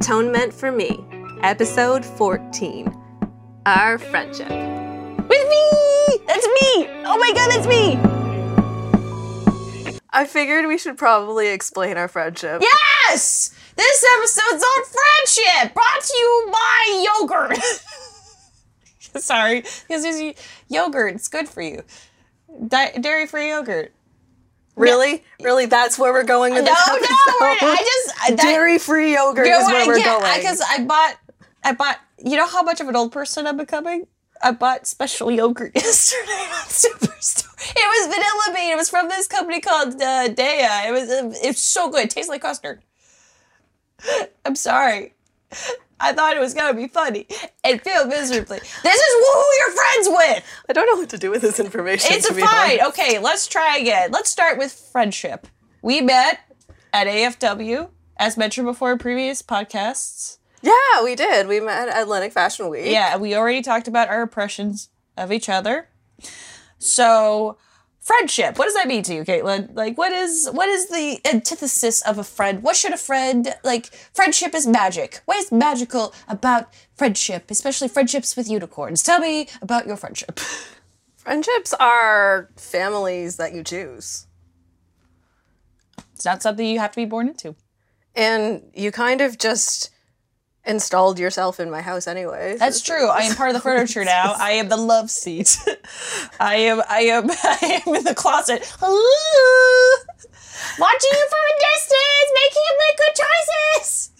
Atonement for Me, episode 14 Our Friendship. With me! That's me! Oh my god, that's me! I figured we should probably explain our friendship. Yes! This episode's on friendship! Brought to you by yogurt! Sorry, because there's yogurt. It's good for you. Di- dairy free yogurt. Really? Really? That's where we're going with No, this no, episode? we're- I just. Dairy-free yogurt You know is where I we're get? going. Because I bought, I bought. You know how much of an old person I'm becoming? I bought special yogurt yesterday on Superstore. It was vanilla bean. It was from this company called uh, Daiya. It was uh, it's so good. It tastes like custard. I'm sorry. I thought it was gonna be funny and failed miserably. This is who you're friends with. I don't know what to do with this information. It's to be fine. honest. Okay, let's try again. Let's start with friendship. We met at AFW, as mentioned before in previous podcasts. Yeah, we did. We met at Atlantic Fashion Week. Yeah, we already talked about our impressions of each other. So, friendship. What does that mean to you, Caitlin? Like, what is what is the antithesis of a friend? What should a friend like? Friendship is magic. What is magical about friendship, especially friendships with unicorns? Tell me about your friendship. Friendships are families that you choose. It's not something you have to be born into. And you kind of just installed yourself in my house anyway. That's true. I am part of the furniture now. I am the love seat. I am. I am. I am in the closet. Watching you from a distance, making you make good choices.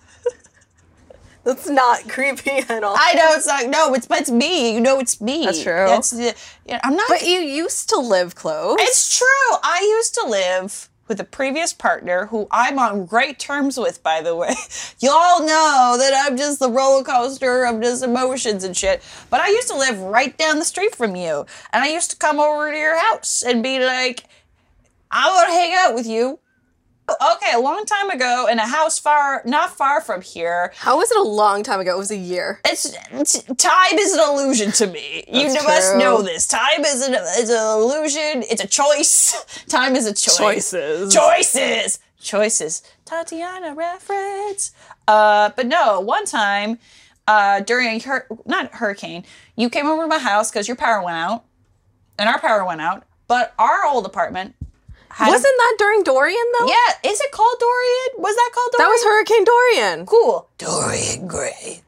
That's not creepy at all. I know it's not. No, it's but it's me. You know it's me. That's true. Yeah, I'm not. but you used to live close. It's true. I used to live with a previous partner who I'm on great terms with, by the way. Y'all know that I'm just the roller coaster of just emotions and shit. But I used to live right down the street from you. And I used to come over to your house and be like, I want to hang out with you. Okay, a long time ago in a house far, not far from here, How was it a long time ago? It was a year. it's, it's time is an illusion to me. You That's must know this. Time is an is an illusion. It's a choice. Time is a choice. Choices. Choices. Choices. Tatianna reference. Uh, but no, one time uh, during a hur- not hurricane, you came over to my house because your power went out, and our power went out. But our old apartment Wasn't that during Dorian though? yeah. Is it called Dorian? Was that called Dorian? That was Hurricane Dorian. cool. Dorian Gray.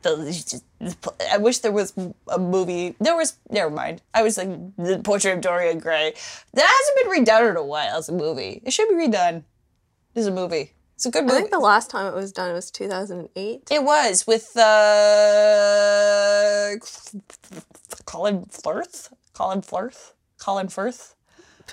I wish there was a movie. There was. Never mind. I was like the portrait of Dorian Gray. That hasn't been redone in a while as a movie. It should be redone. As a movie. It's a good movie. I think the last time it was done was 2008. it was with uh, Colin Firth. Colin Firth. Colin Firth.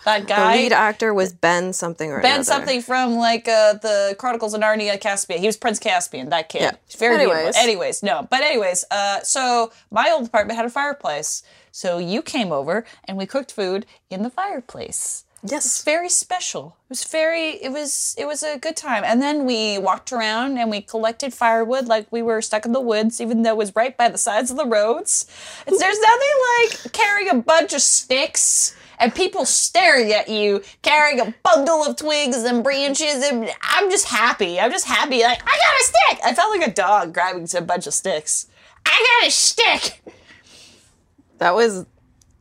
That The guy. lead actor was Ben something or Ben another. something from like uh, the Chronicles of Narnia Caspian. He was Prince Caspian, that kid. Yeah. Very Anyways. beautiful. Anyways, no. But anyways, uh, so my old apartment had a fireplace. So you came over and we cooked food in the fireplace. Yes. Very special. It was very it was it was a good time. And then we walked around and we collected firewood like we were stuck in the woods, even though it was right by the sides of the roads. It's, there's nothing like carrying a bunch of sticks and people staring at you carrying a bundle of twigs and branches and I'm just happy. I'm just happy. Like, I got a stick. I felt like a dog grabbing a bunch of sticks. I got a stick. That was.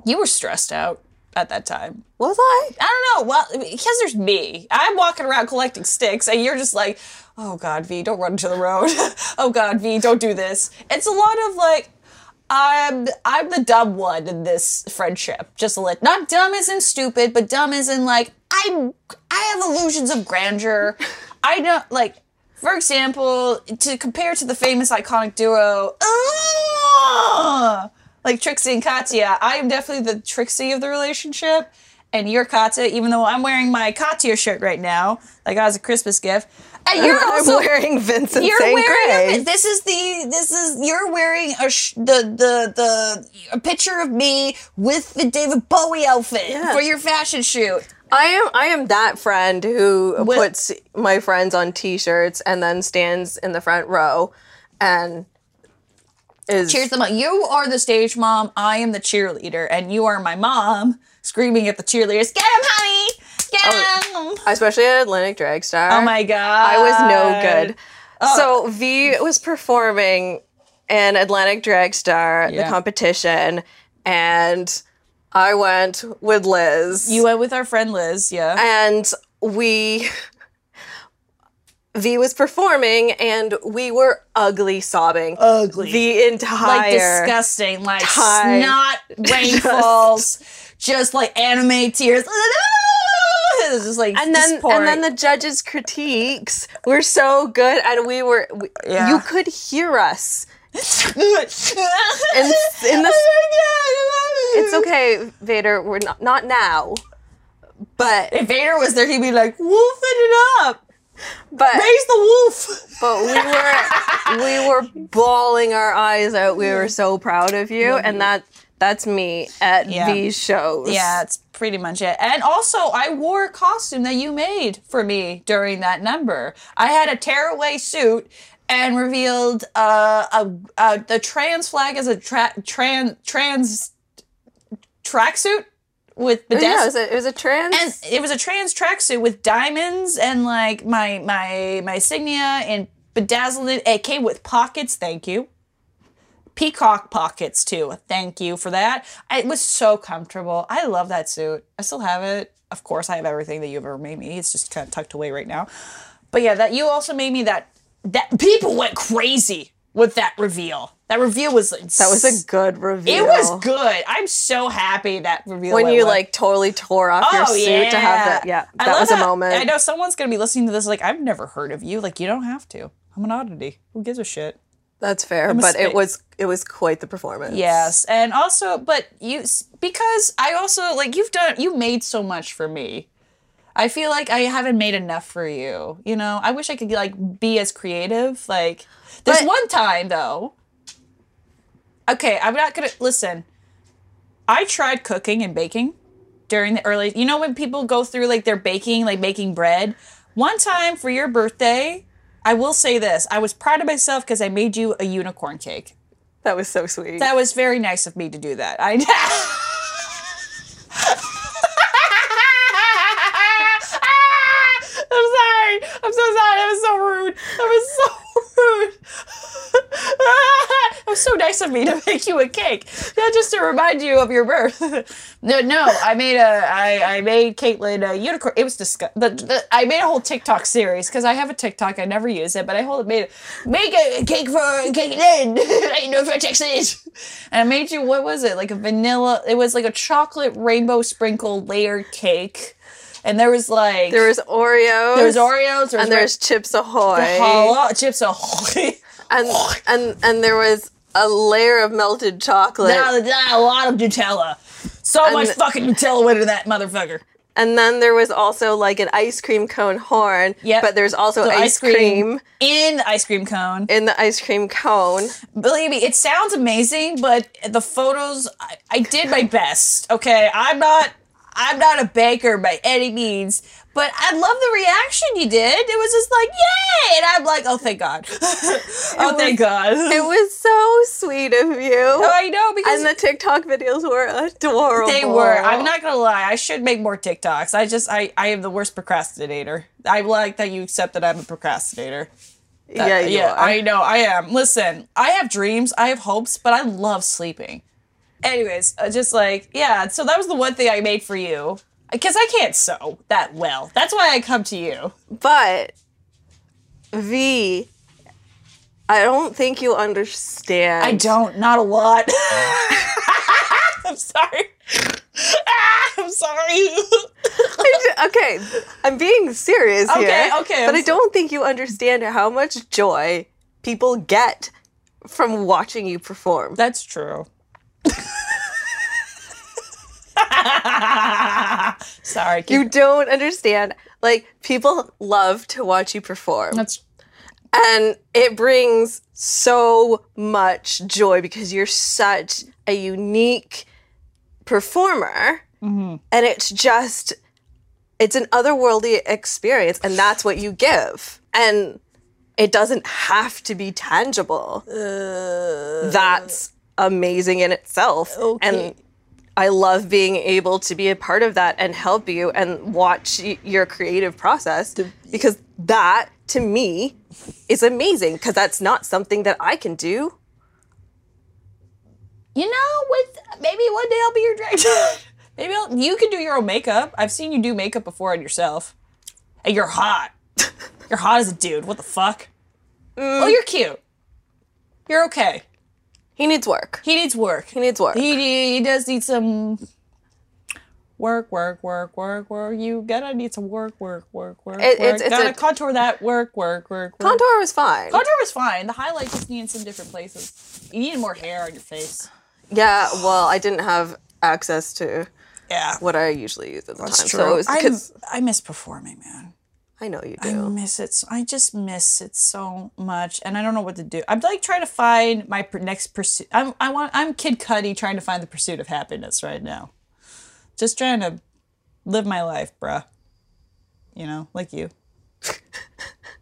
You were stressed out at that time. Was I? I don't know. Well, because there's me. I'm walking around collecting sticks, and you're just like, oh God, V, don't run into the road. oh God, V, don't do this. It's a lot of like, I'm I'm the dumb one in this friendship. Just like not dumb as in stupid, but dumb as in like I'm I have illusions of grandeur. I don't like. For example, to compare to the famous iconic duo, ah, like Trixie and Katya, I am definitely the Trixie of the relationship, and you're Katya. Even though I'm wearing my Katya shirt right now, like as a Christmas gift, Uh, and you're I'm wearing Vincent you're St. wearing Grey. a, this is the this is you're wearing a sh- the the the a picture of me with the David Bowie outfit Yeah. for your fashion shoot. I am I am that friend who Will- puts my friends on t-shirts and then stands in the front row and is Cheers them on. You are the stage mom. I am the cheerleader, and you are my mom screaming at the cheerleaders. Get him, honey. Get oh, him. especially at Atlantic Drag Star. Oh my god. I was no good. Oh. So V was performing in Atlantic Drag Star, the competition, and I went with Liz. You went with our friend Liz, yeah. and we V was performing and we were ugly sobbing. Ugly. The entire like disgusting, like snot rainfalls, just like anime tears. Just like and then and then the judges' critiques were so good and we were we, Yeah. you could hear us. in, in the- oh It's okay, Vader, we're not not now. But If Vader was there, he'd be like, "Wolfing it up, but raise the wolf." but we were we were bawling our eyes out. We were so proud of you and that that's me at Yeah. these shows. Yeah, it's pretty much it. And also, I wore a costume that you made for me during that number. I had a tearaway suit and revealed uh, a, a the trans flag as a tra- trans trans tracksuit with Yeah, it was a, it was a trans and it was a trans tracksuit with diamonds and like my my my insignia and bedazzled it. It came with pockets. Thank you. Peacock pockets too. Thank you for that. It was so comfortable. I love that suit. I still have it. Of course, I have everything that you've ever made me. It's just kind of tucked away right now. But yeah, that you also made me that. That people went crazy with that reveal. That reveal was that was a good reveal. it was good. I'm so happy that reveal when you like totally tore off your Oh, suit to have that. Yeah, I that was a moment. I know someone's gonna be listening to this like I've never heard of you. Like you don't have to. I'm an oddity. Who gives a shit? That's fair, but it was it was quite the performance. Yes, and also, but you because I also like you've done you made so much for me. I feel like I haven't made enough for you. You know, I wish I could like be as creative. Like there's But- one time though. Okay, I'm not gonna listen. I tried cooking and baking during the early. You know when people go through like their baking, like making bread. One time for your birthday, I will say this: I was proud of myself because I made you a unicorn cake. that was so sweet. That was very nice of me to do that. I. was so nice of me to make you a cake. Yeah, just to remind you of your birth. no, no. I made a. I, I made Caitlin a unicorn. It was disgusting. The, the, I made a whole TikTok series because I have a TikTok. I never use it, but I hold made. Make a cake for Caitlin. I know for Texas. And I made you. What was it? Like a vanilla. It was like a chocolate rainbow sprinkle layered cake. And there was like there was Oreos. there was Oreos, there was and there's Chips Ahoy. Chips ahoy. and and and there was a layer of melted chocolate. Now, a lot of Nutella. So much fucking Nutella went in that motherfucker. And then there was also like an ice cream cone horn. Yep. But there's also So ice, cream. in the ice cream cone. in the ice cream cone. Believe me, it sounds amazing, but the photos, I, I did my best. Okay, I'm not, I'm not a baker by any means, but I love the reaction you did. It was just like, yay! And I'm like, oh, thank God. oh, thank God. It was so sweet of you. I know because and the TikTok videos were adorable. They were. I'm not gonna lie. I should make more TikToks. I just I I am the worst procrastinator. I like that you accept that I'm a procrastinator. Yeah, you yeah, are. I know. I am. Listen, I have dreams. I have hopes, but I love sleeping. Anyways, uh, just like yeah. So that was the one thing I made for you because I can't sew that well. That's why I come to you. But V, I don't think you understand. I don't. Not a lot. I'm sorry. Ah, I'm sorry. okay, I'm being serious Okay, here. okay, okay. But I'm I don't think you understand how much joy people get from watching you perform. That's true. Sorry. keep- You don't understand. Like, people love to watch you perform. That's And it brings so much joy because you're such a unique performer. Mm-hmm. And it's just, it's an otherworldly experience. And that's what you give. And it doesn't have to be tangible. that's amazing in itself. Okay. And I love being able to be a part of that and help you and watch y- your creative process because that to me is amazing because that's not something that I can do. You know, with maybe one day I'll be your drag dad. maybe I'll, you can do your own makeup. I've seen you do makeup before on yourself, and you're hot. you're hot as a dude. What the fuck? Mm. Oh, you're cute. You're okay. He needs work. He needs work. He needs work. He, he does need some work, work, work, work, work. You gotta need some work, work, work, work. It- work. it's- it's gotta a- contour that work, work, work, work. Contour was fine. Contour was fine. The highlight just needed some different places. You needed more hair on your face. yeah, well, I didn't have access to Yeah, what I usually use at the that's time. true. So it was I miss performing, man. I know you do. I miss it. so- I just miss it so much, and I don't know what to do. I'm like trying to find my per- next pursuit. I'm I want I'm Kid Cudi trying to find the pursuit of happiness right now. Just trying to live my life, bruh. You know, like you.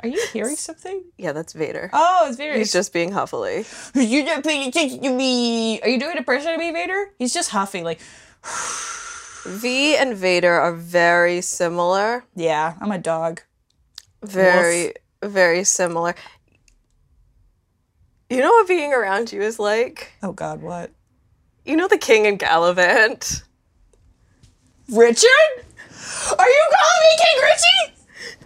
Are you hearing something? Yeah, that's Vader. Oh, it's Vader. He's just being huffily. You're not paying me. Are you doing a impression of me, Vader? He's just huffing, like, V and Vader are very similar. yeah, I'm a dog. Very, very similar. You know what being around you is like? Oh God, what? You know the King and Galavant? Richard? Are you calling me King Richie?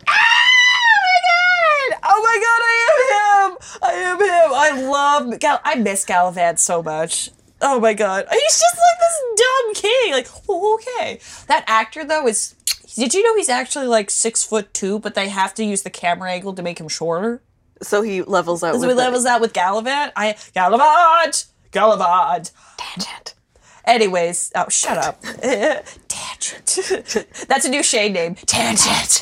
Ah, oh my god! Oh my god, I am him! I am him! I love Gal- I miss Galavant so much. Oh my god. He's just like this dumb king. Like, oh, okay. That actor though is did you know he's actually like six foot two, but they have to use the camera angle to make him shorter? So he levels out So with he the- levels out with Galavant. I Galavant! Galavant! Tangent. Anyways, oh, shut up. Tangent. That's a new shade name. Tangent.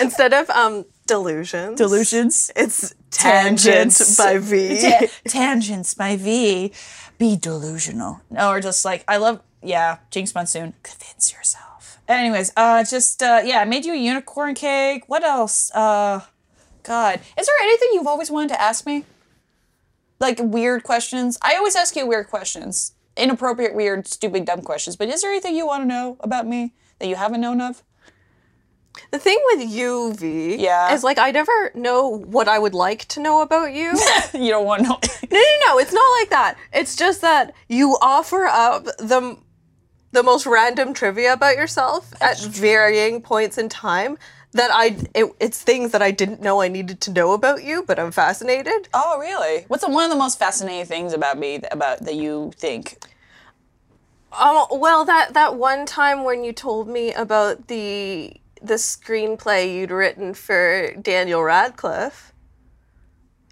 Instead of um delusions. Delusions. It's tangent Tangents. by V. Ta- tangents by V. Be delusional. No, or just like, I love, yeah, Jinkx Monsoon. Convince yourself. Anyways, uh, just, uh, yeah, I made you a unicorn cake. What else? Uh, God. Is there anything you've always wanted to ask me? Like weird questions? I always ask you weird questions. Inappropriate, weird, stupid, dumb questions. But is there anything you want to know about me that you haven't known of? The thing with you, V, Yeah. is like I never know what I would like to know about you. you don't want to know. no, no. no. It's not like that. It's just that you offer up the the most random trivia about yourself at varying points in time. That I, it, it's things that I didn't know I needed to know about you, but I'm fascinated. oh, really? What's the, one of the most fascinating things about me that, about that you think? Um, well, that that one time when you told me about the the screenplay you'd written for Daniel Radcliffe.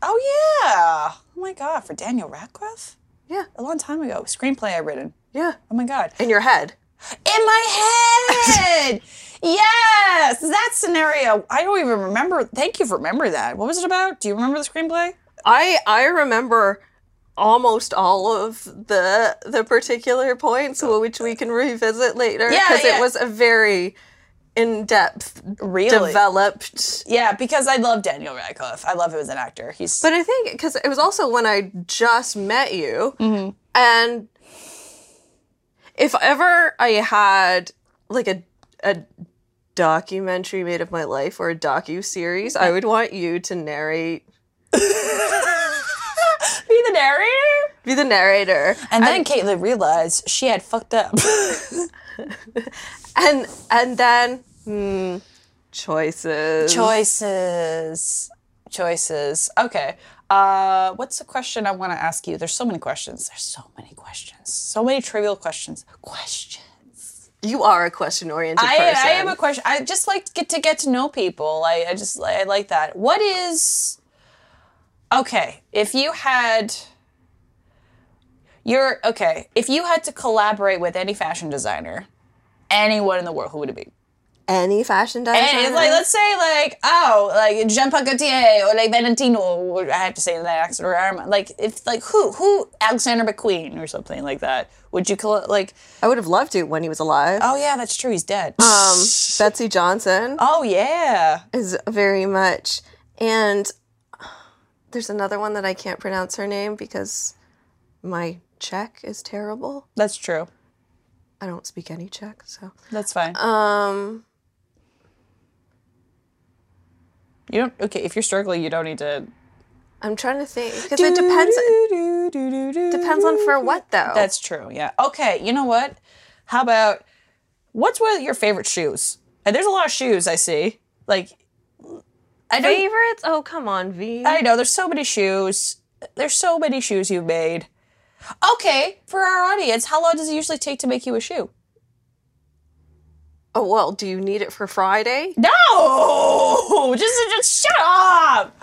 Oh yeah! Oh my god, for Daniel Radcliffe? Yeah, A long time ago. Screenplay I written. yeah. Oh my god. In your head. In my head! yes! That scenario. I don't even remember. Thank you for remembering that. What was it about? Do you remember the screenplay? I I remember almost all of the the particular points, oh. which we can revisit later, Yeah, because yeah. it was a very in depth, Really? developed. Yeah, because I love Daniel Radcliffe. I love him as an actor. He's But I think because it was also when I just met you, mm-hmm. and if ever I had like a a documentary made of my life or a docu series, I would want you to narrate, be the narrator. be the narrator, And then Caitlin realized she had fucked up. and and then hmm, choices. Choices. Choices. Okay. Uh, what's the question I want to ask you? There's so many questions. There's so many questions. So many trivial questions. Questions. You are a question oriented person. I am a question. I just like to get to get to know people. I, I just I like that. What is okay? If you had you're okay. If you had to collaborate with any fashion designer, anyone in the world, who would it be? any fashion designer. And it's like, let's say, like, oh, like Jean Paul Gaultier or like Valentino. or I have to say that accent, or Armand. Like, if like who, who Alexander McQueen or something like that. Would you call like? I would have loved to when he was alive. Oh yeah, that's true. He's dead. Um, Betsey Johnson oh yeah. is very much, and there's another one that I can't pronounce her name because my Czech is terrible. That's true. I don't speak any Czech, so That's fine. um, You don't. Okay, if you're struggling, you don't need to. I'm trying to think because it depends. Depends on for what though. That's true. Yeah. Okay. You know what? How about what's one of your favorite shoes? And there's a lot of shoes I see. Like, I don't. favorites. Oh come on, V. I know there's so many shoes. There's so many shoes you've made. Okay, for our audience, how long does it usually take to make you a shoe? oh well, do you need it for Friday? No, just just shut up.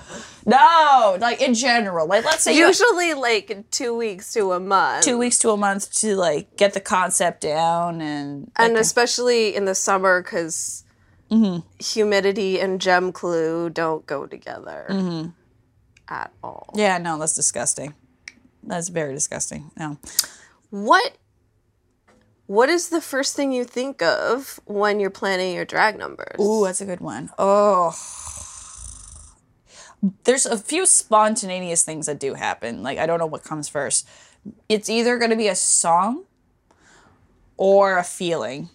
No, like in general, like let's say Usually like two weeks to a month. two weeks to a month to like get the concept down and and especially in the summer because mm-hmm. humidity and gem glue don't go together mm-hmm. at all. yeah, no, that's disgusting. That's very disgusting. No, What what is the first thing you think of when you're planning your drag numbers? ooh, that's a good one. Oh. There's a few spontaneous things that do happen. Like I don't know what comes first. It's either going to be a song or a feeling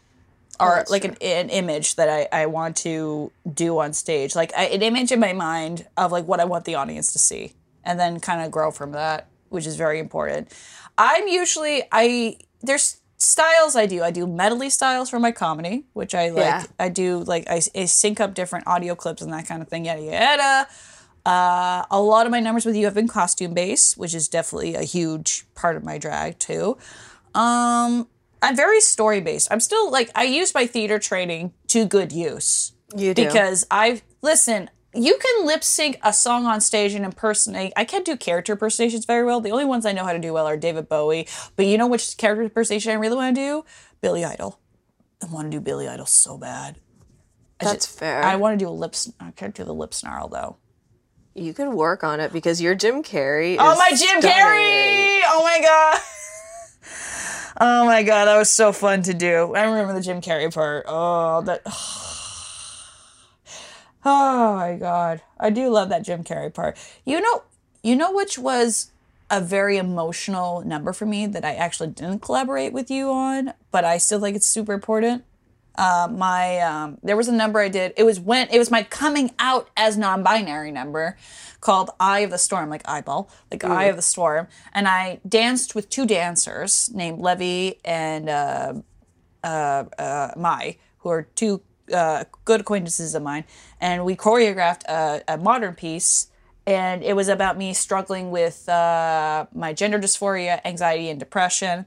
or oh, that's like an, an image that I, I want to do on stage like I, an image in my mind of like what i want the audience to see and then kind of grow from that which is very important i'm usually i there's styles i do i do medley styles for my comedy which i like Yeah. i do like I, I sync up different audio clips and that kind of thing yada yada uh, a lot of my numbers with you have been costume based which is definitely a huge part of my drag too um, I'm very story based. I'm still like I use my theater training to good use. You do. Because I listen, you can lip sync a song on stage and impersonate. I can't do character impersonations very well. The only ones I know how to do well are David Bowie. But you know which character impersonation I really want to do? Billy Idol. I want to do Billy Idol so bad. That's fair. I want to do a lip. I can't do the lip snarl though. you could work on it because your Jim Carrey. Oh my Jim stunning. Carrey! Oh my god. Oh my god, that was so fun to do. I remember the Jim Carrey part. Oh, that. Oh my god, I do love that Jim Carrey part. You know, you know which was a very emotional number for me that I actually didn't collaborate with you on, but I still think it's super important. Uh, my um, there was a number I did. It was when it was my coming out as non-binary number called "Eye of the Storm," like eyeball, like "Eye of the Storm," and I danced with two dancers named Levy and uh, uh, uh, Mai, who are two uh, good acquaintances of mine, and we choreographed a, a modern piece. And it was about me struggling with uh, my gender dysphoria, anxiety, and depression.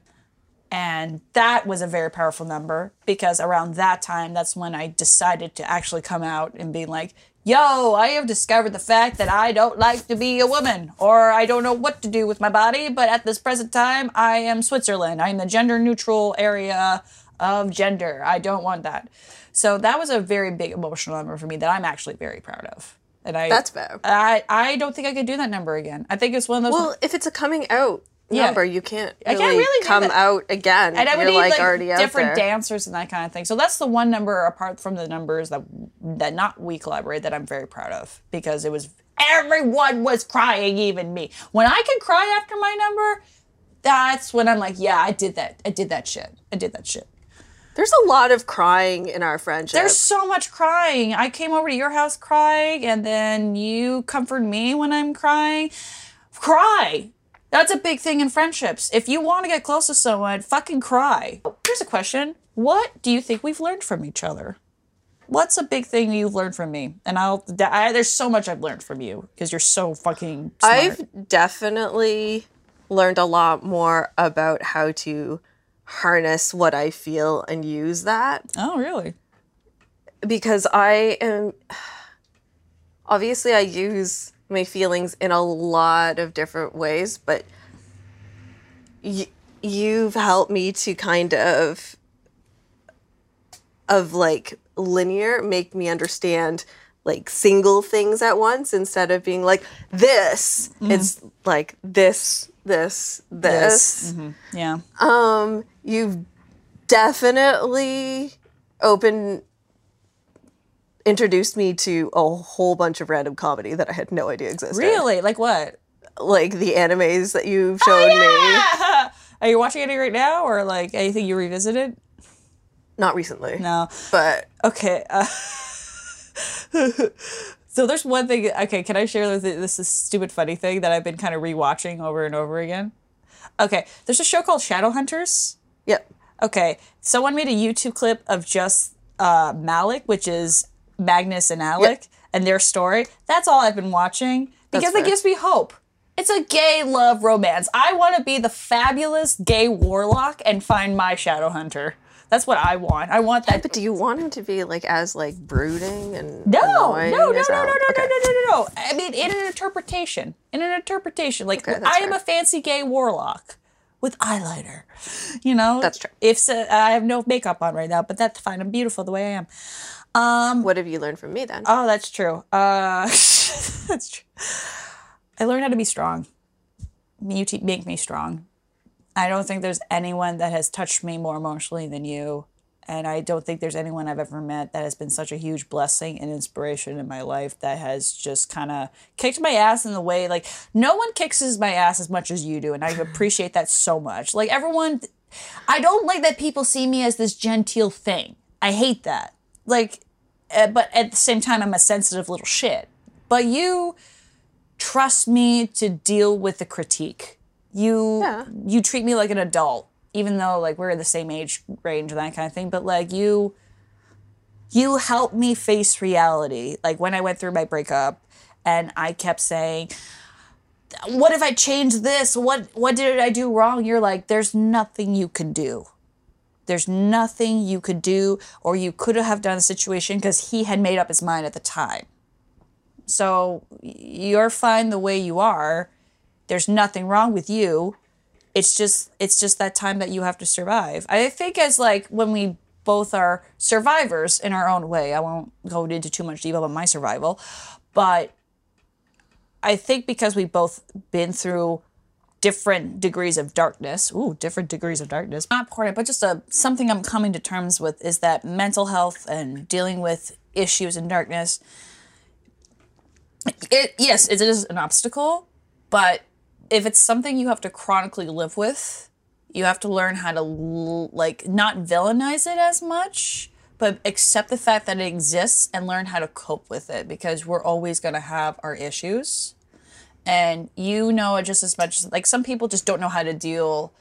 And that was a very powerful number because around that time, that's when I decided to actually come out and be like, yo, I have discovered the fact that I don't like to be a woman or I don't know what to do with my body, but at this present time, I am Switzerland. I'm the gender neutral area of gender. I don't want that. So that was a very big emotional number for me that I'm actually very proud of. And I That's fair. I, I don't think I could do that number again. I think it's one of those Well, if it's a coming out Yeah. number, you can't I really, can't really come out again. and I would You're need like, like, already different dancers and that kind of thing. So that's the one number apart from the numbers that that not we collaborate that I'm very proud of because it was everyone was crying, even me. When I can cry after my number, that's when I'm like, yeah, I did that. I did that shit. I did that shit. There's a lot of crying in our friendship. There's so much crying. I came over to your house crying, and then you comfort me when I'm crying. Cry. That's a big thing in friendships. If you want to get close to someone, fucking cry. Here's a question What do you think we've learned from each other? What's a big thing you've learned from me? And I'll, I, there's so much I've learned from you because you're so fucking smart. I've definitely learned a lot more about how to harness what I feel and use that oh, really? because I am obviously I use my feelings in a lot of different ways, but y- you've helped me to kind of of like linear make me understand like single things at once instead of being like this mm-hmm. it's like this this this Yeah. um you've definitely opened introduced me to a whole bunch of random comedy that I had no idea existed. Really? Like what? Like the animes that you've shown me. Are you watching any right now or like anything you revisited? Not recently. No. But Okay. Uh, So there's one thing. Okay, can I share this? This is stupid funny thing that I've been kind of rewatching over and over again. Okay, there's a show called Shadowhunters. Yep. Okay, someone made a YouTube clip of just uh, Malec, which is Magnus and Alec, and their story. That's all I've been watching because it gives me hope. It's a gay love romance. I want to be the fabulous gay warlock and find my shadow hunter. That's what I want. I want that. But do you want him to be like as like brooding and No, no, no, no, no, no, no, no, Okay. no, no, no, no. I mean, in an interpretation, in an interpretation, like Okay, I am fair. a fancy gay warlock with eyeliner. You know, That's true. If so, I have no makeup on right now, but that's fine. I'm beautiful the way I am. What have you learned from me then? Oh, that's true. Uh, that's true. I learned how to be strong. You te- make me strong. I don't think there's anyone that has touched me more emotionally than you. And I don't think there's anyone I've ever met that has been such a huge blessing and inspiration in my life that has just kind of kicked my ass in the way. Like, no one kicks my ass as much as you do. And I appreciate that so much. Like, everyone, I don't like that people see me as this genteel thing. I hate that. Like, uh, but at the same time, I'm a sensitive little shit. But you trust me to deal with the critique. You Yeah. you treat me like an adult, even though like we're in the same age range and that kind of thing. But like you, you help me face reality. Like when I went through my breakup, and I kept saying, "What if I changed this? What what did I do wrong?" You're like, "There's nothing you can do." There's nothing you could do or you could have done the situation because he had made up his mind at the time. So you're fine the way you are. There's nothing wrong with you. It's just it's just that time that you have to survive. I think as like when we both are survivors in our own way. I won't go into too much detail about my survival, but I think because we've both been through different degrees of darkness. Ooh, different degrees of darkness. Not important, but just a something I'm coming to terms with is that mental health and dealing with issues in darkness. It yes, it is an obstacle, but if it's something you have to chronically live with, you have to learn how to like not villainize it as much, but accept the fact that it exists and learn how to cope with it because we're always going to have our issues. And you know it just as much like some people just don't know how to deal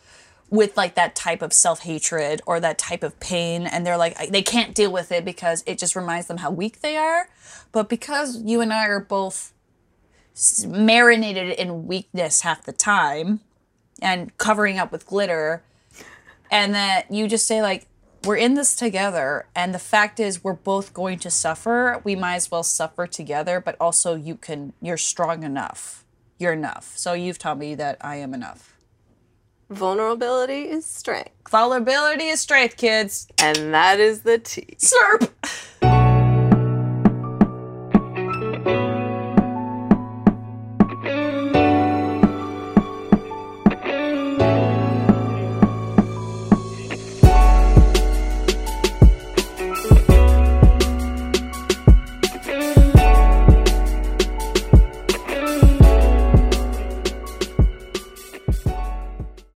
with like that type of self-hatred or that type of pain and they're like they can't deal with it because it just reminds them how weak they are. But because you and i are both marinated in weakness half the time and covering up with glitter. And that you just say like we're in this together. And the fact is we're both going to suffer. We might as well suffer together but also you can you're strong enough. You're enough. So you've taught me that i am enough. Vulnerability is strength. vulnerability is strength kids. And that is the T. slurp